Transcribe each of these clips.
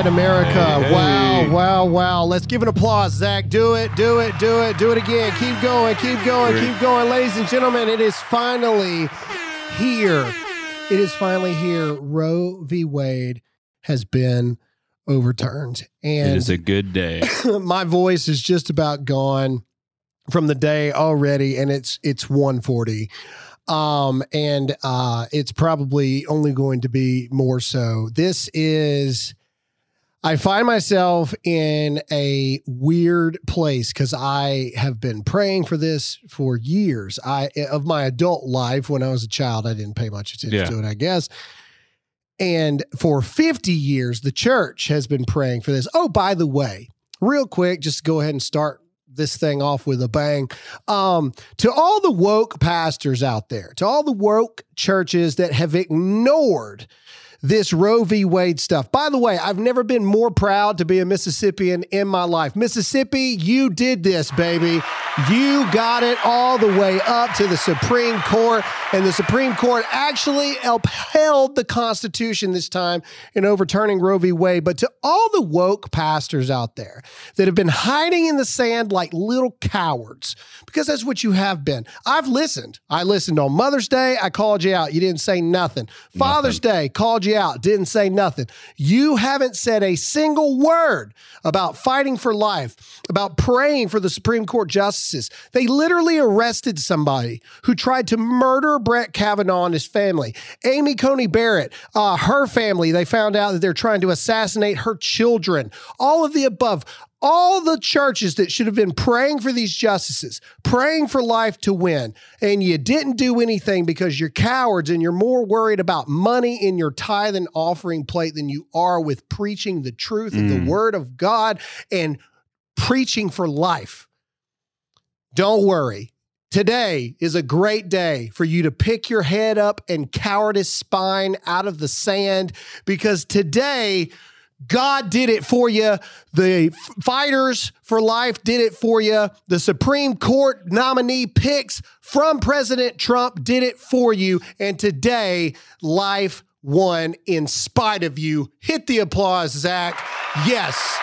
right, America. Hey, hey. Wow, wow, wow. Let's give an applause, Zach. Do it, do it, do it, do it again. Keep going, keep going, keep going. Ladies and gentlemen, it is finally here. It is finally here. Roe v. Wade has been overturned. And it is a good day. my voice is just about gone from the day already and it's it's 140 um and uh it's probably only going to be more so this is i find myself in a weird place because i have been praying for this for years i of my adult life when i was a child i didn't pay much attention Yeah. to it i guess and for 50 years, the church has been praying for this. Oh, by the way, real quick, just go ahead and start this thing off with a bang. Um, to all the woke pastors out there, to all the woke churches that have ignored this Roe v. Wade stuff. By the way, I've never been more proud to be a Mississippian in my life. Mississippi, you did this, baby. You got it all the way up to the Supreme Court, and the Supreme Court actually upheld the Constitution this time in overturning Roe v. Wade. But to all the woke pastors out there that have been hiding in the sand like little cowards, because that's what you have been. I've listened. I listened on Mother's Day. I called you out. You didn't say nothing. Father's Day, called you out. Didn't say nothing. You haven't said a single word about fighting for life, about praying for the Supreme Court justices. They literally arrested somebody who tried to murder Brett Kavanaugh and his family. Amy Coney Barrett, uh, her family, they found out that they're trying to assassinate her children. All of the above. All the churches that should have been praying for these justices, praying for life to win, and you didn't do anything because you're cowards and you're more worried about money in your tithe and offering plate than you are with preaching the truth of the Mm. word of God and preaching for life. Don't worry. Today is a great day for you to pick your head up and cowardice spine out of the sand because today God did it for you. The fighters for life did it for you. The Supreme Court nominee picks from President Trump did it for you. And today, life won in spite of you. Hit the applause, Zach. Yes.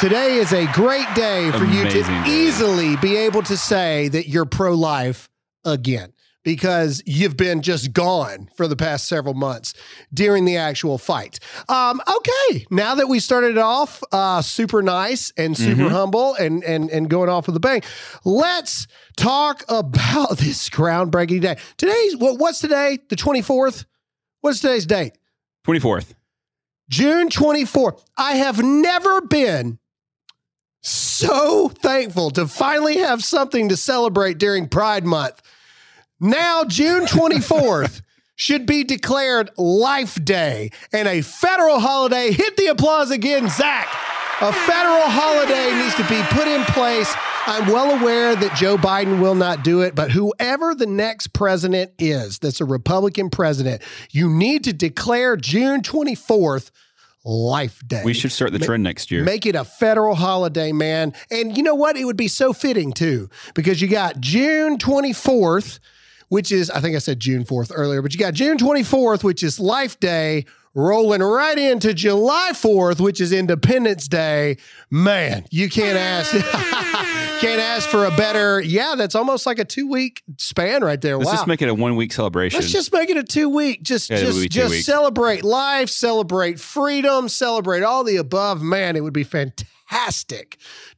Today is a great day for you to day. easily be able to say that you're pro life again because you've been just gone for the past several months during the actual fight. Um, okay, now that we started off uh, super nice and super Mhm. humble and, and, and going off with a bang, let's talk about this groundbreaking day. Today's what, what's today? The 24th? What's today's date? 24th. June 24th. I have never been so thankful to finally have something to celebrate during Pride Month. Now, June 24th should be declared Life Day and a federal holiday. Hit the applause again, Zach. A federal holiday needs to be put in place. I'm well aware that Joe Biden will not do it, but whoever the next president is that's a Republican president, you need to declare June 24th Life Day. We should start the trend next year. Make it a federal holiday, man. And you know what? It would be so fitting too, because you got June 24th, which is, I think I said June 4th earlier, but you got June 24th, which is Life Day, rolling right into July 4th, which is Independence Day. Man, you can't ask. Can't ask for a better. Yeah, that's almost like a two week span right there. Let's wow. just make it a one week celebration. Let's just make it a two week. Just Yeah, just two just weeks. celebrate life, celebrate freedom, celebrate all the above. Man, it would be fantastic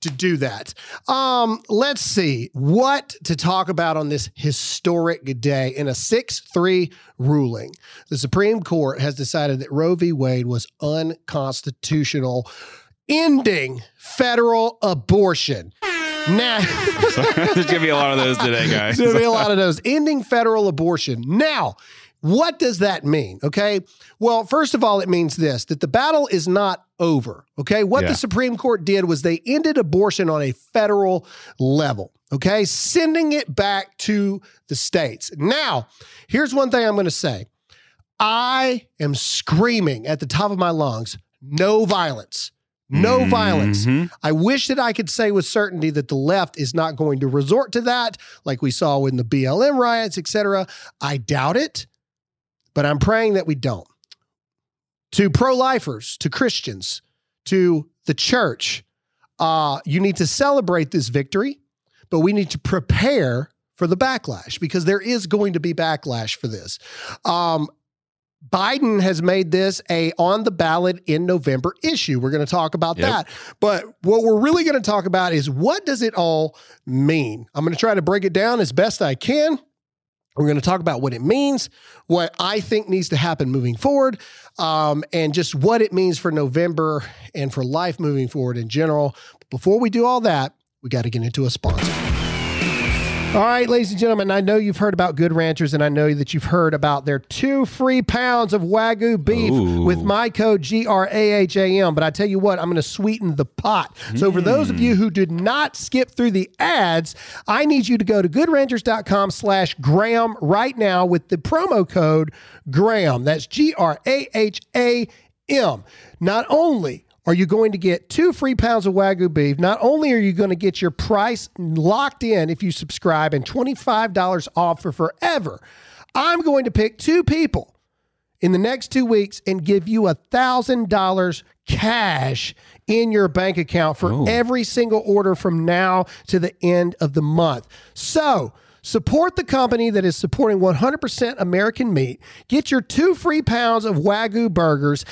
to do that. Um, let's see what to talk about on this historic day in a 6-3 ruling. The Supreme Court has decided that Roe v. Wade was unconstitutional, ending federal abortion. Now There's gonna be a lot of those today, guys. there's gonna be a lot of those ending federal abortion. Now, what does that mean? Okay. Well, first of all, it means this that the battle is not over. Okay. What Yeah. the Supreme Court did was they ended abortion on a federal level. Okay. Sending it back to the states. Now, here's one thing I'm going to say I am screaming at the top of my lungs no violence. No violence. Mhm. I wish that I could say with certainty that the left is not going to resort to that, like we saw in the BLM riots, etc. I doubt it. But I'm praying that we don't. To pro lifers, to Christians, to the church, uh, you need to celebrate this victory, but we need to prepare for the backlash because there is going to be backlash for this. Um, Biden has made this a on the ballot in November issue. We're going to talk about Yep. that. But what we're really going to talk about is what does it all mean? I'm going to try to break it down as best I can. We're going to talk about what it means, what I think needs to happen moving forward, um, and just what it means for November and for life moving forward in general. But before we do all that, we got to get into a sponsor. All right, ladies and gentlemen, I know you've heard about Good Ranchers, and I know that you've heard about their two free pounds of Wagyu beef Ooh. with my code GRAHAM. But I tell you what, I'm going to sweeten the pot. So for those of you mm. who did not skip through the ads, I need you to go to goodranchers.com slash Graham right now with the promo code Graham. That's G R A H A M. Not only are you going to get two free pounds of Wagyu beef, not only are you going to get your price locked in if you subscribe and $25 off for forever, I'm going to pick two people in the next two weeks and give you a thousand dollars cash in your bank account for Oh. every single order from now to the end of the month. So support the company that is supporting 100% American meat. Get your two free pounds of Wagyu burgers.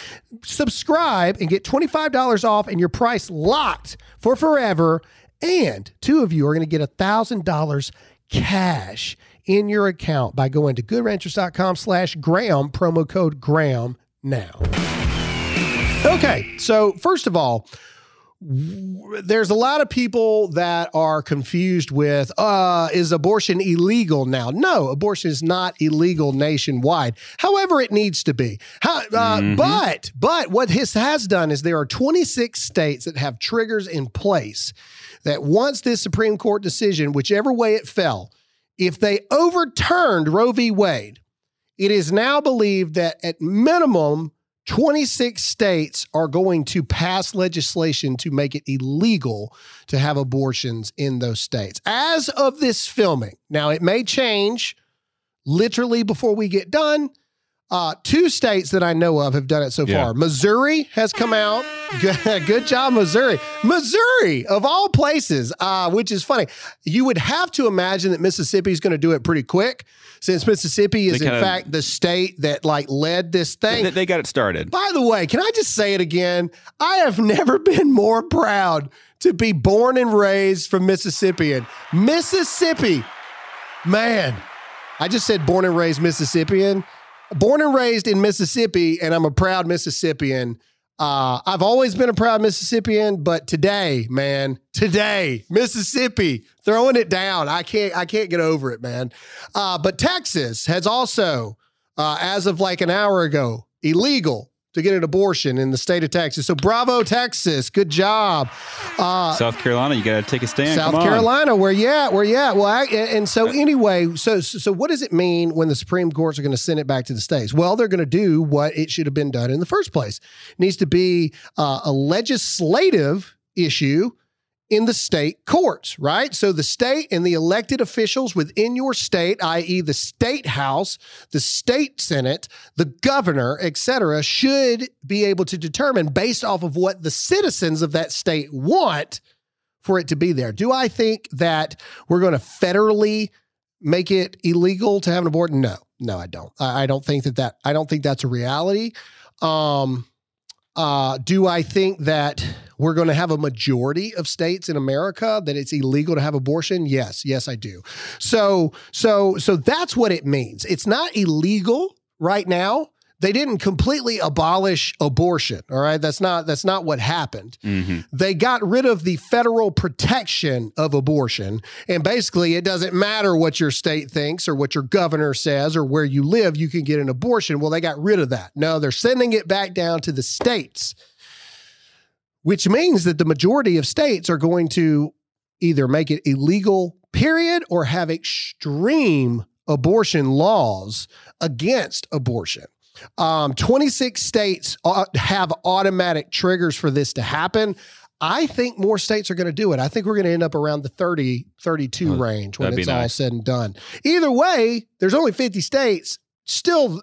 Subscribe and get $25 off and your price locked for forever. And two of you are going to get a thousand dollars cash in your account by going to goodranchers.com slash Graham, promo code Graham now. Okay, so first of all, there's a lot of people that are confused with uh is abortion illegal now? No abortion is not illegal nationwide however it needs to be. How, uh, Mhm. but but what this has done is there are 26 states that have triggers in place that once this supreme court decision whichever way it fell if they overturned roe v. Wade it is now believed that at minimum 26 states are going to pass legislation to make it illegal to have abortions in those states. As of this filming, now it may change literally before we get done. Uh, two states that I know of have done it so Yeah. far. Missouri has come out. Good, good job, Missouri. Missouri, of all places, uh, which is funny. You would have to imagine that Mississippi is going to do it pretty quick, since Mississippi is in kinda- fact the state that like led this thing. They, they got it started. By the way, can I just say it again? I have never been more proud to be born and raised from Mississippian. Mississippi, man. I just said born and raised Mississippian. Born and raised in Mississippi, and I'm a proud Mississippian. Uh, I've always been a proud Mississippian, but today, man, today, Mississippi throwing it down. I can't, I can't get over it, man. Uh, but Texas has also, uh, as of like an hour ago, illegal to get an abortion in the state of Texas. So bravo, Texas. Good job. Uh, South Carolina, you got to take a stand. South Come on. Carolina, where you at? Where you at? Well, I, and so anyway, so so what does it mean when the Supreme Courts are going to send it back to the states? Well, they're going to do what it should have been done in the first place. It needs to be uh, a legislative issue in the state courts, right? So the state and the elected officials within your state, i.e., the state house, the state senate, the governor, etc., should be able to determine based off of what the citizens of that state want for it to be there. Do I think that we're going to federally make it illegal to have an abortion? No, no, I don't. I, don't think that that I don't think that's a reality. Um, uh, do I think that we're going to have a majority of states in America that it's illegal to have abortion? Yes, yes, I do. So, so, so that's what it means. It's not illegal right now. They didn't completely abolish abortion. All right, that's not that's not what happened Mhm. they got rid of the federal protection of abortion. And basically, it doesn't matter what your state thinks or what your governor says or where you live, you can get an abortion. Well, they got rid of that. No, they're sending it back down to the states, which means that the majority of states are going to either make it illegal, period, or have extreme abortion laws against abortion. Um, 26 states uh, have automatic triggers for this to happen. I think more states are going to do it. I think we're going to end up around the 30, 32 Oh, range when it's all said and done. Either way, there's only 50 states. still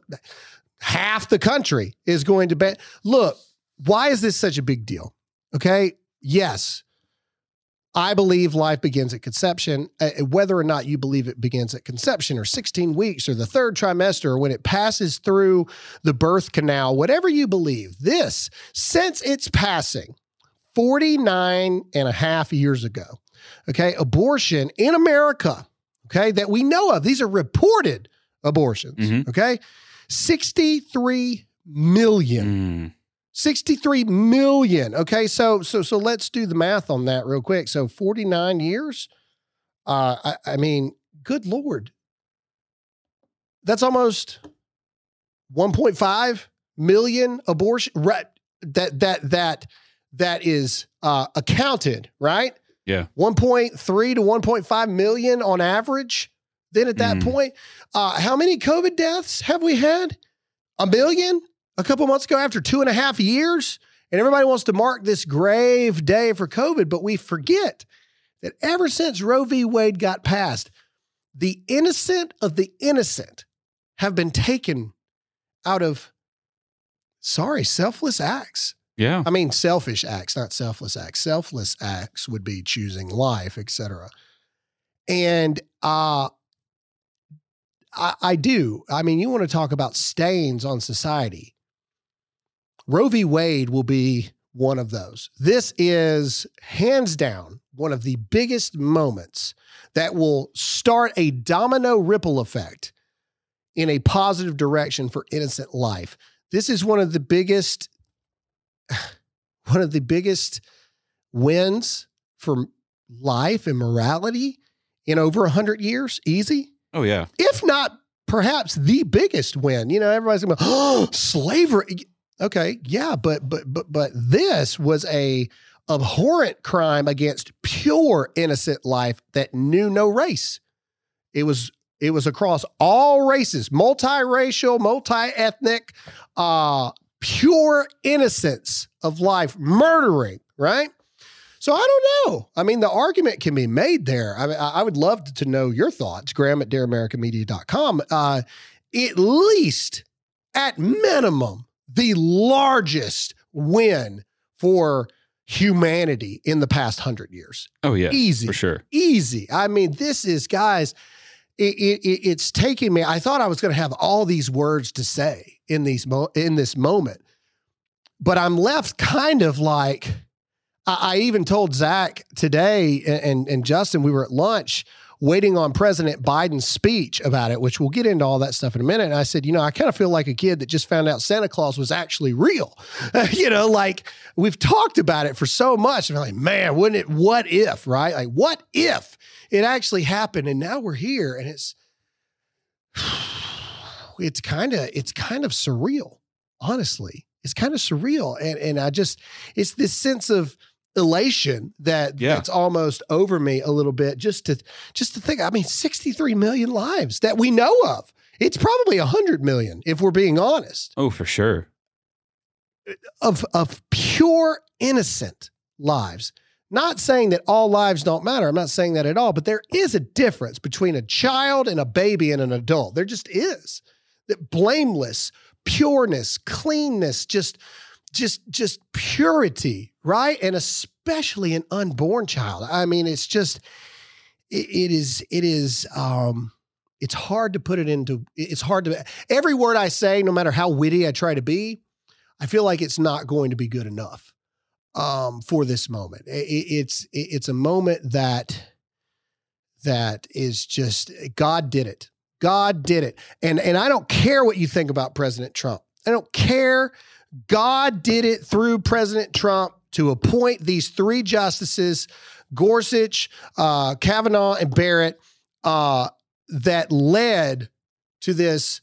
half the country is going to ban. Look, why is this such a big deal? Okay. Yes, I believe life begins at conception. Uh, whether or not you believe it begins at conception or 16 weeks or the third trimester or when it passes through the birth canal, whatever you believe, this, since its passing 49 and a half years ago, okay, abortion in America, okay, that we know of, these are reported abortions, Mhm. okay, 63 million. Mm. 63 million. Okay, so so so let's do the math on that real quick. So 49 years. Uh I, I mean, good lord. That's almost 1.5 million abortion right that that that that is uh accounted, right? Yeah. 1.3 to 1.5 million on average. Then at that Mm. point, uh how many COVID deaths have we had? A million? A couple months ago after two and a half years. And everybody wants to mark this grave day for COVID, but we forget that ever since Roe v. Wade got passed, the innocent of the innocent have been taken out of, sorry, selfless acts. Yeah. I mean, selfish acts, not selfless acts. Selfless acts would be choosing life, etc. And uh, I, I do. I mean, you want to talk about stains on society. Roe v. Wade will be one of those. This is hands down one of the biggest moments that will start a domino ripple effect in a positive direction for innocent life. This is one of the biggest one of the biggest wins for life and morality in over 100 years, easy Oh yeah. if not perhaps the biggest win. You know, everybody's going, oh, slavery. Okay, yeah, but but but but this was a abhorrent crime against pure innocent life that knew no race. It was it was across all races, multiracial, multi-ethnic, uh, pure innocence of life, murdering, right? So I don't know. I mean, the argument can be made there. I, I would love to know your thoughts, Graham at DearAmericaMedia.com. Uh, at least, at minimum, the largest win for humanity in the past hundred years. Oh yeah. Easy. For sure. Easy. I mean, this is, guys, it, it, it- it's taking me. I thought I was going to have all these words to say in these mo- in this moment, but I'm left kind of like. I, I even told Zach today and, and and Justin. We were at lunch waiting on President Biden's speech about it, which we'll get into all that stuff in a minute. And I said, you know, I kind of feel like a kid that just found out Santa Claus was actually real. you know, like we've talked about it for so much. And I'm like, man, wouldn't it? What if? Right? Like, what if it actually happened? And now we're here, and it's it's kind of it's kind of surreal. Honestly, it's kind of surreal, and and I just it's this sense of elation that Yeah. that's almost over me a little bit just to just to think i mean 63 million lives that we know of. It's probably 100 million if we're being honest. Oh, for sure. of of pure innocent lives. Not saying that all lives don't matter. I'm not saying that at all but there is a difference between a child and a baby and an adult. There just is. That blameless pureness cleanness just just just purity right? And especially an unborn child. I mean it's just it, it is it is um it's hard to put it into it's hard to every word i say no matter how witty i try to be i feel like it's not going to be good enough um for this moment. I- I- it's it- it's a moment that that is just god did it. God did it. And and i don't care what you think about president trump i don't care God did it through President Trump to appoint these three justices, Gorsuch, uh, Kavanaugh, and Barrett, uh, that led to this.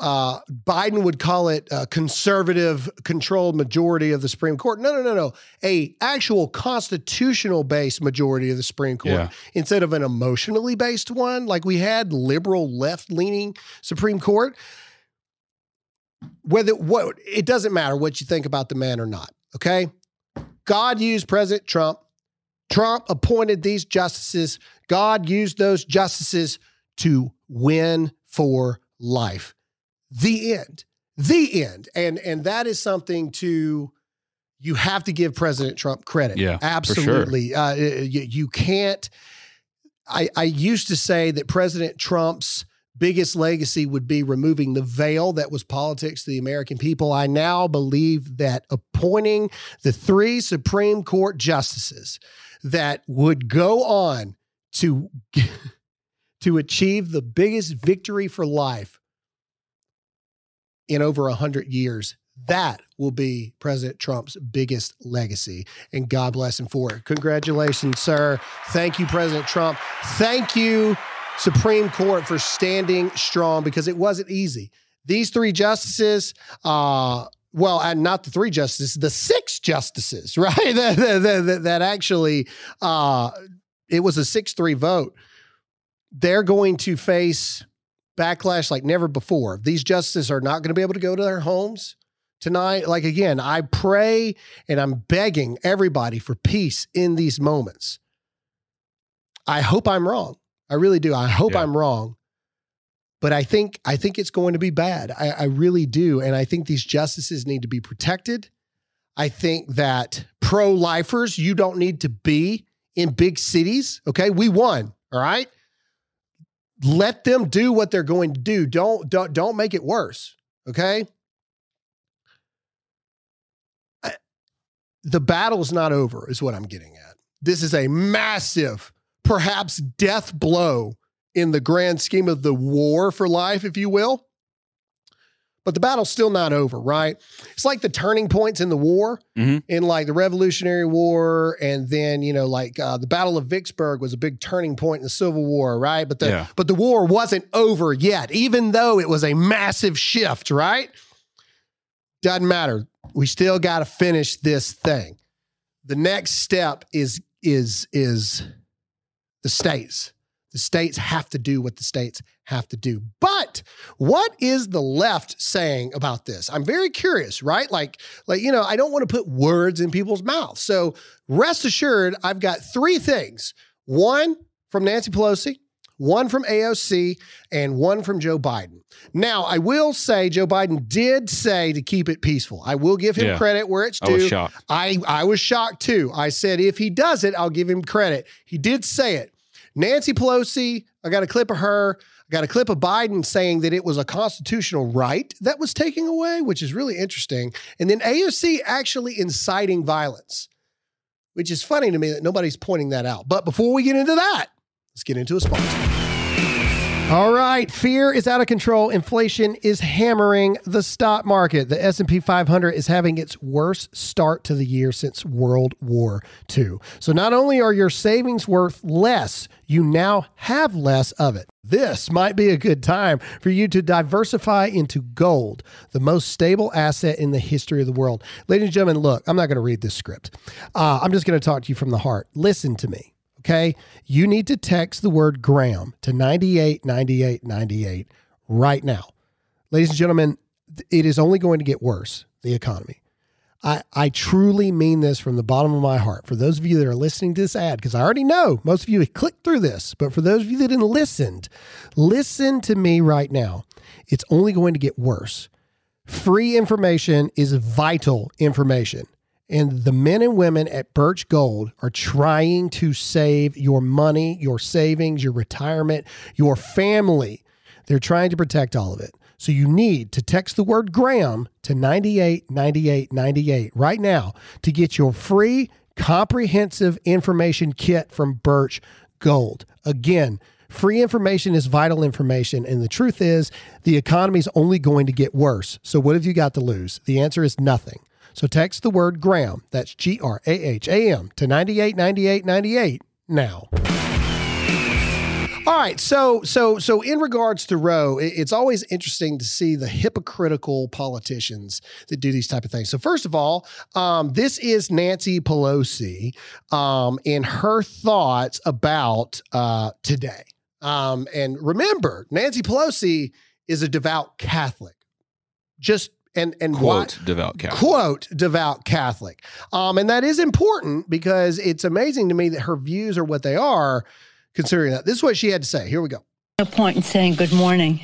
Uh, Biden would call it a conservative controlled majority of the Supreme Court. No, no, no, no. A actual constitutional based majority of the Supreme Court Yeah. instead of an emotionally based one like we had liberal left leaning Supreme Court whether what it doesn't matter what you think about the man or not. Okay. God used President Trump. Trump appointed these justices. God used those justices to win for life. the end. The end. And and that is something to you have to give President Trump credit. Yeah, absolutely. Sure. Uh, you, you can't. I, I used to say that President Trump's biggest legacy would be removing the veil that was politics to the American people. I now believe that appointing the three Supreme Court justices that would go on to to achieve the biggest victory for life in over a hundred years that will be President Trump's biggest legacy. And God bless him for it. Congratulations, sir. Thank you, President Trump. Thank you, Supreme Court, for standing strong because it wasn't easy. These three justices, uh, well, and not the three justices, the six justices, right? that, that, that actually, uh, it was a 6 3 vote. They're going to face backlash like never before. These justices are not going to be able to go to their homes tonight. Like again, I pray and I'm begging everybody for peace in these moments. I hope I'm wrong. I really do. I hope yeah. I'm wrong. But I think I think it's going to be bad. I, I really do. And I think these justices need to be protected. I think that pro-lifers, you don't need to be in big cities. Okay. We won. All right. Let them do what they're going to do. Don't don't don't make it worse. Okay. the battle's not over, is what I'm getting at. This is a massive, perhaps death blow in the grand scheme of the war for life, if you will. But the battle's still not over, right? It's like the turning points in the war, mm-hmm. in like the Revolutionary War, and then you know, like uh, the Battle of Vicksburg was a big turning point in the Civil War, right? But the yeah. but the war wasn't over yet, even though it was a massive shift, right? Doesn't matter we still got to finish this thing. The next step is is is the states. The states have to do what the states have to do. But what is the left saying about this? I'm very curious, right? Like like you know, I don't want to put words in people's mouths. So rest assured, I've got three things. One from Nancy Pelosi, one from AOC, and one from Joe Biden. Now, I will say Joe Biden did say to keep it peaceful. I will give him yeah. credit where it's due. I was shocked. I, I was shocked too. I said if he does it, I'll give him credit. He did say it. Nancy Pelosi, I got a clip of her. I got a clip of Biden saying that it was a constitutional right that was taken away, which is really interesting. And then AOC actually inciting violence, which is funny to me that nobody's pointing that out. But before we get into that, let's get into a sponsor. All right, fear is out of control. Inflation is hammering the stock market. The S&P 500 is having its worst start to the year since World War II. So not only are your savings worth less, you now have less of it. This might be a good time for you to diversify into gold, the most stable asset in the history of the world. Ladies and gentlemen, look, I'm not going to read this script. Uh, I'm just going to talk to you from the heart. Listen to me okay, you need to text the word Graham to 989898 right now. Ladies and gentlemen, it is only going to get worse, the economy. I, I truly mean this from the bottom of my heart. For those of you that are listening to this ad, because I already know most of you have clicked through this, but for those of you that didn't listen, listen to me right now. It's only going to get worse. Free information is vital information. And the men and women at Birch Gold are trying to save your money, your savings, your retirement, your family. They're trying to protect all of it. So you need to text the word Graham to 989898 right now to get your free comprehensive information kit from Birch Gold. Again, free information is vital information. And the truth is, the economy is only going to get worse. So, what have you got to lose? The answer is nothing. So text the word Graham, that's G R A H A M, to 989898 now. All right, so so so in regards to Roe, it's always interesting to see the hypocritical politicians that do these type of things. So first of all, um, this is Nancy Pelosi um, and her thoughts about uh, today. Um, and remember, Nancy Pelosi is a devout Catholic. Just and and quote devout Catholic. Quote devout Catholic. Um, and that is important because it's amazing to me that her views are what they are, considering that. This is what she had to say. Here we go. No point in saying good morning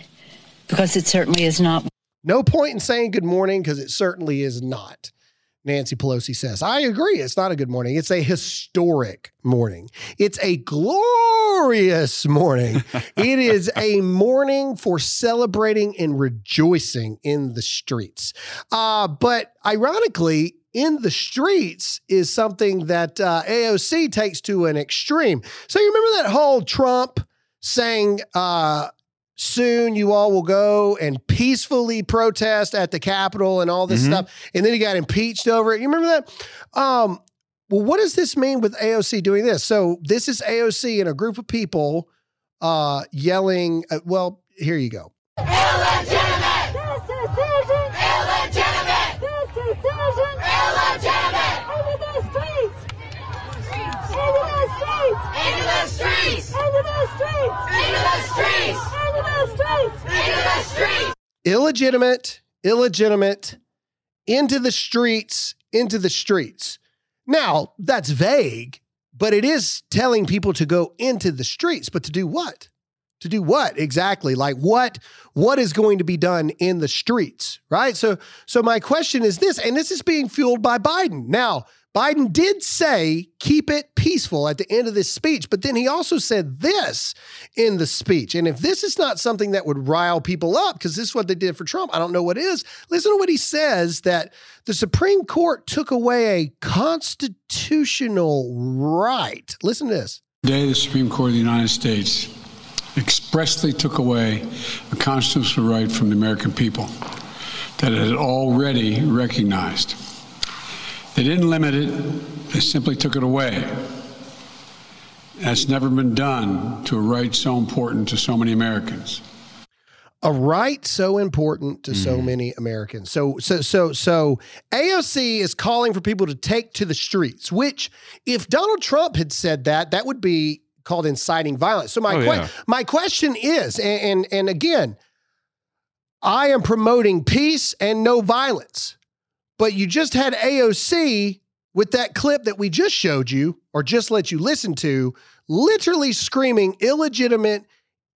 because it certainly is not. No point in saying good morning because it certainly is not. Nancy Pelosi says. I agree. It's not a good morning. It's a historic morning. It's a glorious morning. it is a morning for celebrating and rejoicing in the streets. Uh, but ironically, in the streets is something that uh, AOC takes to an extreme. So you remember that whole Trump saying, uh, soon you all will go and peacefully protest at the Capitol and all this Mhm. stuff. And then he got impeached over it. You remember that? Um, well, what does this mean with AOC doing this? So this is AOC and a group of people uh, yelling. Uh, well, here you go. Illegitimate! This decision! Illegitimate! This decision! Illegitimate! Into the streets! Into the streets! Into the streets! Into the streets! Into the streets! Into the streets! Into the streets! illegitimate, illegitimate, into the streets, into the streets. Now, that's vague, but it is telling people to go into the streets, but to do what? To do what exactly? Like what what is going to be done in the streets, right? So so my question is this, and this is being fueled by Biden. Now, Biden did say keep it peaceful at the end of this speech, but then he also said this in the speech. And if this is not something that would rile people up, because this is what they did for Trump, I don't know what is. Listen to what he says that the Supreme Court took away a constitutional right. Listen to this. Today, the Supreme Court of the United States expressly took away a constitutional right from the American people that it had already recognized. They didn't limit it, they simply took it away. That's never been done to a right so important to so many Americans. a right so important to so mm-hmm. many Americans. So so so so AOC is calling for people to take to the streets, which if Donald Trump had said that, that would be called inciting violence. So my Oh, que- yeah. my question is and, and and again, I am promoting peace and no violence. But you just had AOC with that clip that we just showed you or just let you listen to literally screaming illegitimate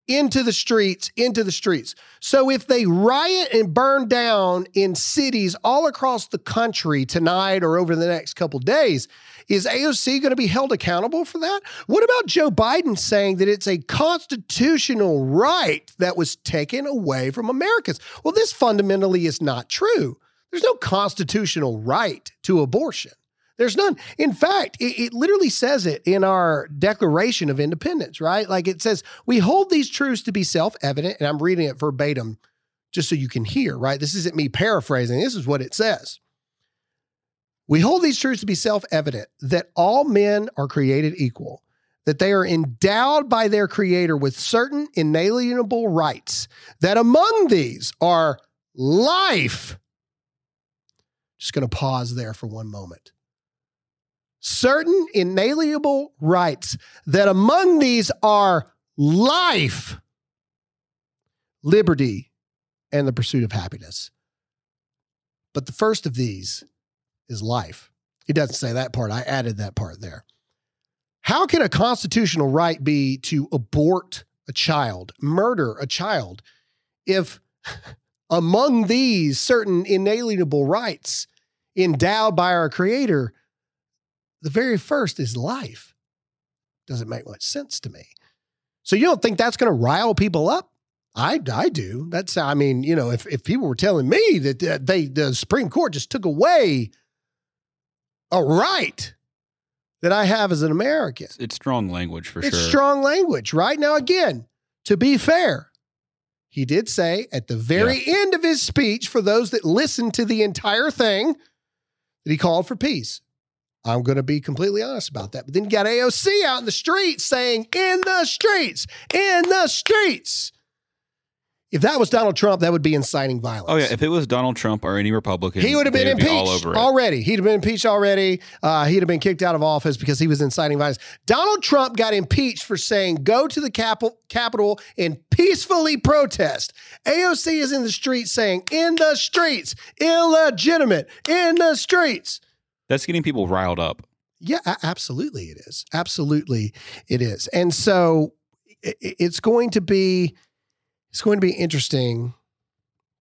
into the streets, into the streets. So if they riot and burn down in cities all across the country tonight or over the next couple days, is AOC going to be held accountable for that? What about Joe Biden saying that it's a constitutional right that was taken away from Americans? Well, this fundamentally is not true. There's no constitutional right to abortion. There's none. In fact, it, it literally says it in our Declaration of Independence, right? Like it says, we hold these truths to be self evident. And I'm reading it verbatim just so you can hear, right? This isn't me paraphrasing. This is what it says. We hold these truths to be self evident that all men are created equal, that they are endowed by their creator with certain inalienable rights, that among these are life. Just going to pause there for one moment certain inalienable rights, that among these are life, liberty, and the pursuit of happiness. But the first of these is life. He doesn't say that part. I added that part there. How can a constitutional right be to abort a child, murder a child, if among these certain inalienable rights endowed by our Creator, the very first is life. Doesn't make much sense to me. So you don't think that's going to rile people up? I, I do. That's I mean, you know, if if people were telling me that uh, they the Supreme Court just took away a right that I have as an American, It's, strong language for it's sure. It's strong language, right? Now, again, to be fair, he did say at the very end of his speech, for those that listened to the entire thing, that he called for peace. I'm going to be completely honest about that. But then you got AOC out in the streets saying, in the streets, in the streets. If that was Donald Trump, that would be inciting violence. Oh yeah, if it was Donald Trump or any Republican, He would have been be impeached over already. He'd have been impeached already. Uh, he'd have been kicked out of office because he was inciting violence. Donald Trump got impeached for saying, go to the Capitol, Capitol and peacefully protest. AOC is in the streets saying, in the streets, illegitimate, in the streets. That's getting people riled up. Yeah, absolutely it is. Absolutely it is. And so it's going to be it's going to be interesting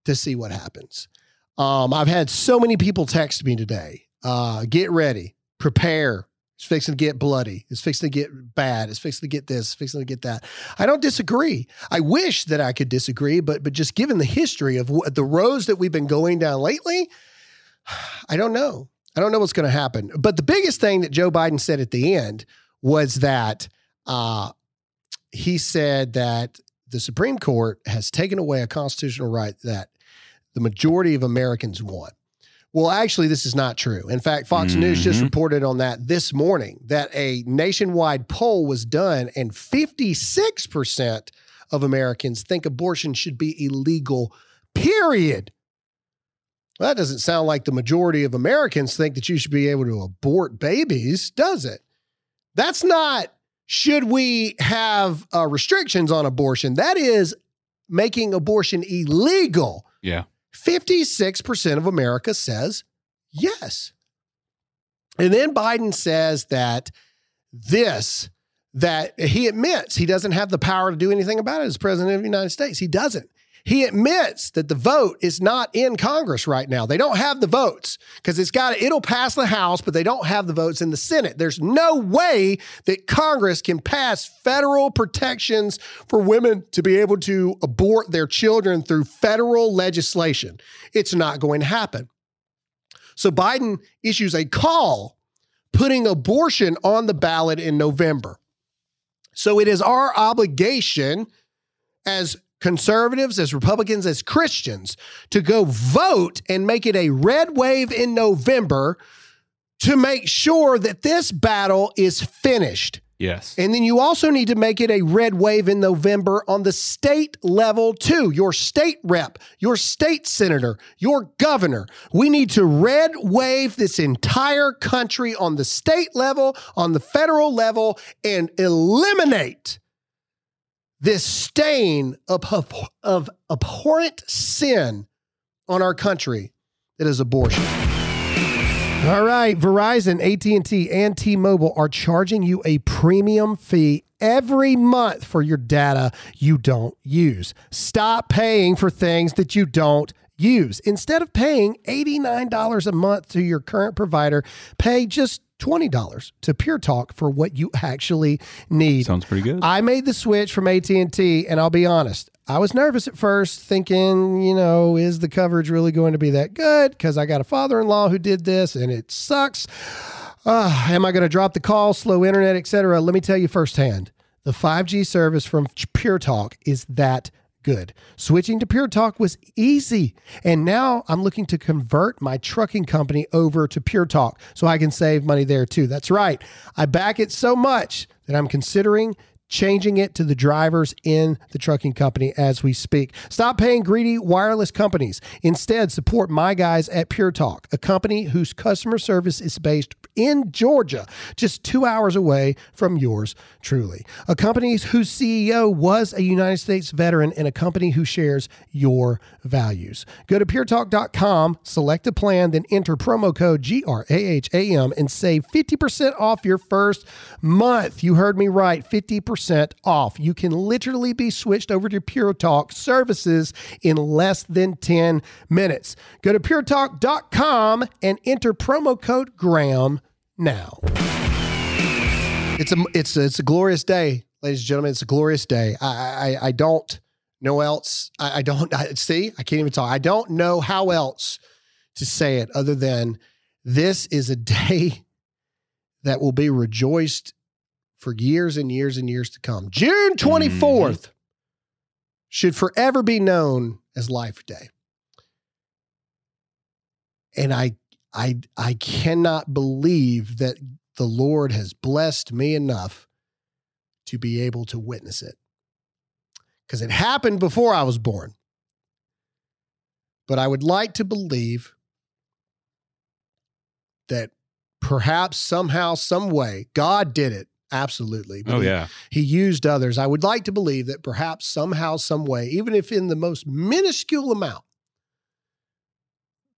to see what happens. Um, I've had so many people text me today. Uh, get ready, prepare. It's fixing to get bloody. It's fixing to get bad. It's fixing to get this. It's fixing to get that. I don't disagree. I wish that I could disagree, but but just given the history of what, the roads that we've been going down lately, I don't know. I don't know what's going to happen. But the biggest thing that Joe Biden said at the end was that uh, he said that the Supreme Court has taken away a constitutional right that the majority of Americans want. Well, actually, this is not true. In fact, Fox News just Mhm. reported on that this morning that a nationwide poll was done, and 56% of Americans think abortion should be illegal, period. Well, that doesn't sound like the majority of Americans think that you should be able to abort babies, does it? That's not should we have uh, restrictions on abortion. That is making abortion illegal. Yeah. 56% of America says yes. And then Biden says that this, that he admits he doesn't have the power to do anything about it as president of the United States. He doesn't. He admits that the vote is not in Congress right now. They don't have the votes because it's got it'll pass the House, but they don't have the votes in the Senate. There's no way that Congress can pass federal protections for women to be able to abort their children through federal legislation. It's not going to happen. So Biden issues a call putting abortion on the ballot in November. So it is our obligation as conservatives, as Republicans, as Christians to go vote and make it a red wave in November to make sure that this battle is finished. Yes. And then you also need to make it a red wave in November on the state level too. Your state rep, your state senator, your governor. We need to red wave this entire country on the state level, on the federal level, and eliminate this stain of, of abhorrent sin on our country that is abortion. All right, Verizon, AT&T, and T-Mobile are charging you a premium fee every month for your data you don't use. Stop paying for things that you don't use. Instead of paying $89 a month to your current provider, pay just $20 to Pure Talk for what you actually need. Sounds pretty good. I made the switch from AT&T and I'll be honest, I was nervous at first thinking, you know, is the coverage really going to be that good because I got a father-in-law who did this and it sucks. Uh, am I going to drop the call, slow internet, etc.? Let me tell you firsthand. The 5G service from Pure Talk is that good. Switching to Pure Talk was easy. And now I'm looking to convert my trucking company over to Pure Talk so I can save money there too. That's right. I back it so much that I'm considering changing it to the drivers in the trucking company as we speak. Stop paying greedy wireless companies. Instead, support my guys at Pure Talk, a company whose customer service is based in Georgia, just two hours away from yours truly. A company whose CEO was a United States veteran and a company who shares your values. Go to puretalk.com, select a plan, then enter promo code GRAHAM and save 50% off your first month. You heard me right, 50% off. You can literally be switched over to Pure Talk services in less than 10 minutes. Go to puretalk.com and enter promo code GRAHAM now. It's a it's a, it's a glorious day, ladies and gentlemen. It's a glorious day. I I, I don't know else. I, I don't I, see. I can't even talk. I don't know how else to say it other than this is a day that will be rejoiced for years and years and years to come. June mm-hmm. twenty fourth should forever be known as Life Day, and I I I cannot believe that the Lord has blessed me enough to be able to witness it. Because it happened before I was born. But I would like to believe that perhaps somehow, some way, God did it. Absolutely. But oh he- yeah. he used others. I would like to believe that perhaps somehow, some way, even if in the most minuscule amount,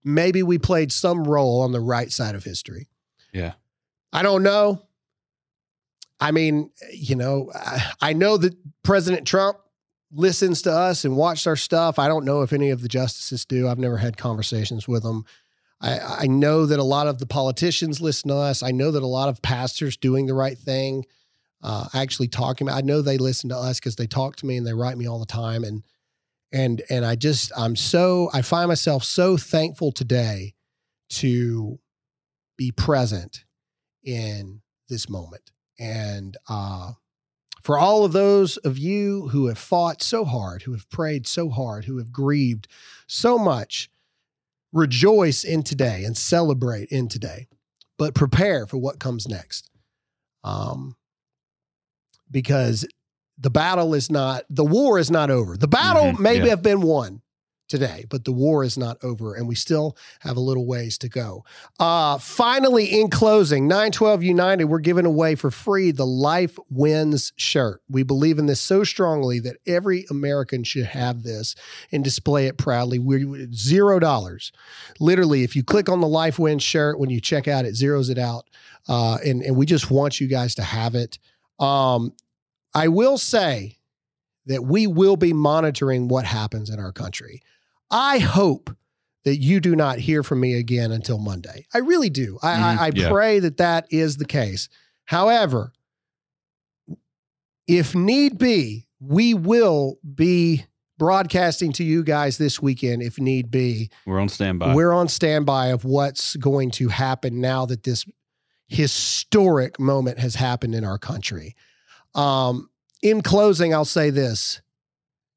maybe we played some role on the right side of history. Yeah. I don't know. I mean, you know, I, I know that President Trump listens to us and watched our stuff. I don't know if any of the justices do. I've never had conversations with them. I, I know that a lot of the politicians listen to us. I know that a lot of pastors doing the right thing, uh, actually talking. about. I know they listen to us because they talk to me and they write me all the time. And and and I just I'm so I find myself so thankful today to be present in this moment. And uh, for all of those of you who have fought so hard, who have prayed so hard, who have grieved so much, rejoice in today and celebrate in today, but prepare for what comes next. Um, because the battle is not, the war is not over. The battle Mhm, may yeah. have been won today, but the war is not over and we still have a little ways to go. Uh, finally, in closing, 912 United, we're giving away for free the Life Wins shirt. We believe in this so strongly that every American should have this and display it proudly. We're zero dollars. Literally, if you click on the Life Wins shirt when you check out, it zeroes it out. Uh, and, and we just want you guys to have it. Um, I will say that we will be monitoring what happens in our country. I hope that you do not hear from me again until Monday. I really do. I, Mhm, I, I yeah. pray that that is the case. However, if need be, we will be broadcasting to you guys this weekend if need be. We're on standby. We're on standby of what's going to happen now that this historic moment has happened in our country. Um, in closing, I'll say this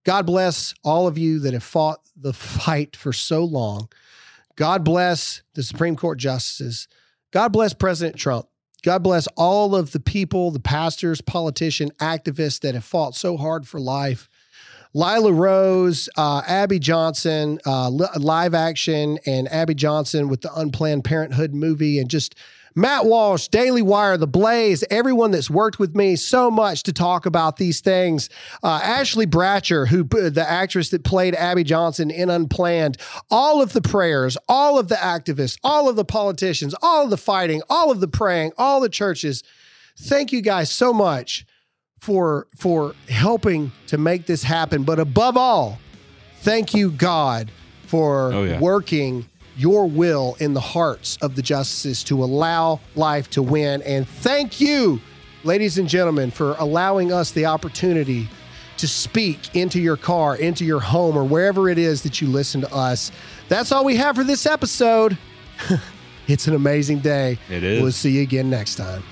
God bless all of you that have fought the fight for so long. God bless the Supreme Court justices. God bless President Trump. God bless all of the people, the pastors, politicians, activists that have fought so hard for life. Lila Rose, uh, Abby Johnson, uh, li- live action, and Abby Johnson with the Unplanned Parenthood movie, and just Matt Walsh, Daily Wire, The Blaze, everyone that's worked with me so much to talk about these things. Uh, Ashley Bratcher, who the actress that played Abby Johnson in Unplanned, all of the prayers, all of the activists, all of the politicians, all of the fighting, all of the praying, all the churches. Thank you guys so much for for helping to make this happen. But above all, thank you, God, for Oh, yeah. working your will in the hearts of the justices to allow life to win. And thank you, ladies and gentlemen, for allowing us the opportunity to speak into your car, into your home, or wherever it is that you listen to us. That's all we have for this episode. it's an amazing day. It is. We'll see you again next time.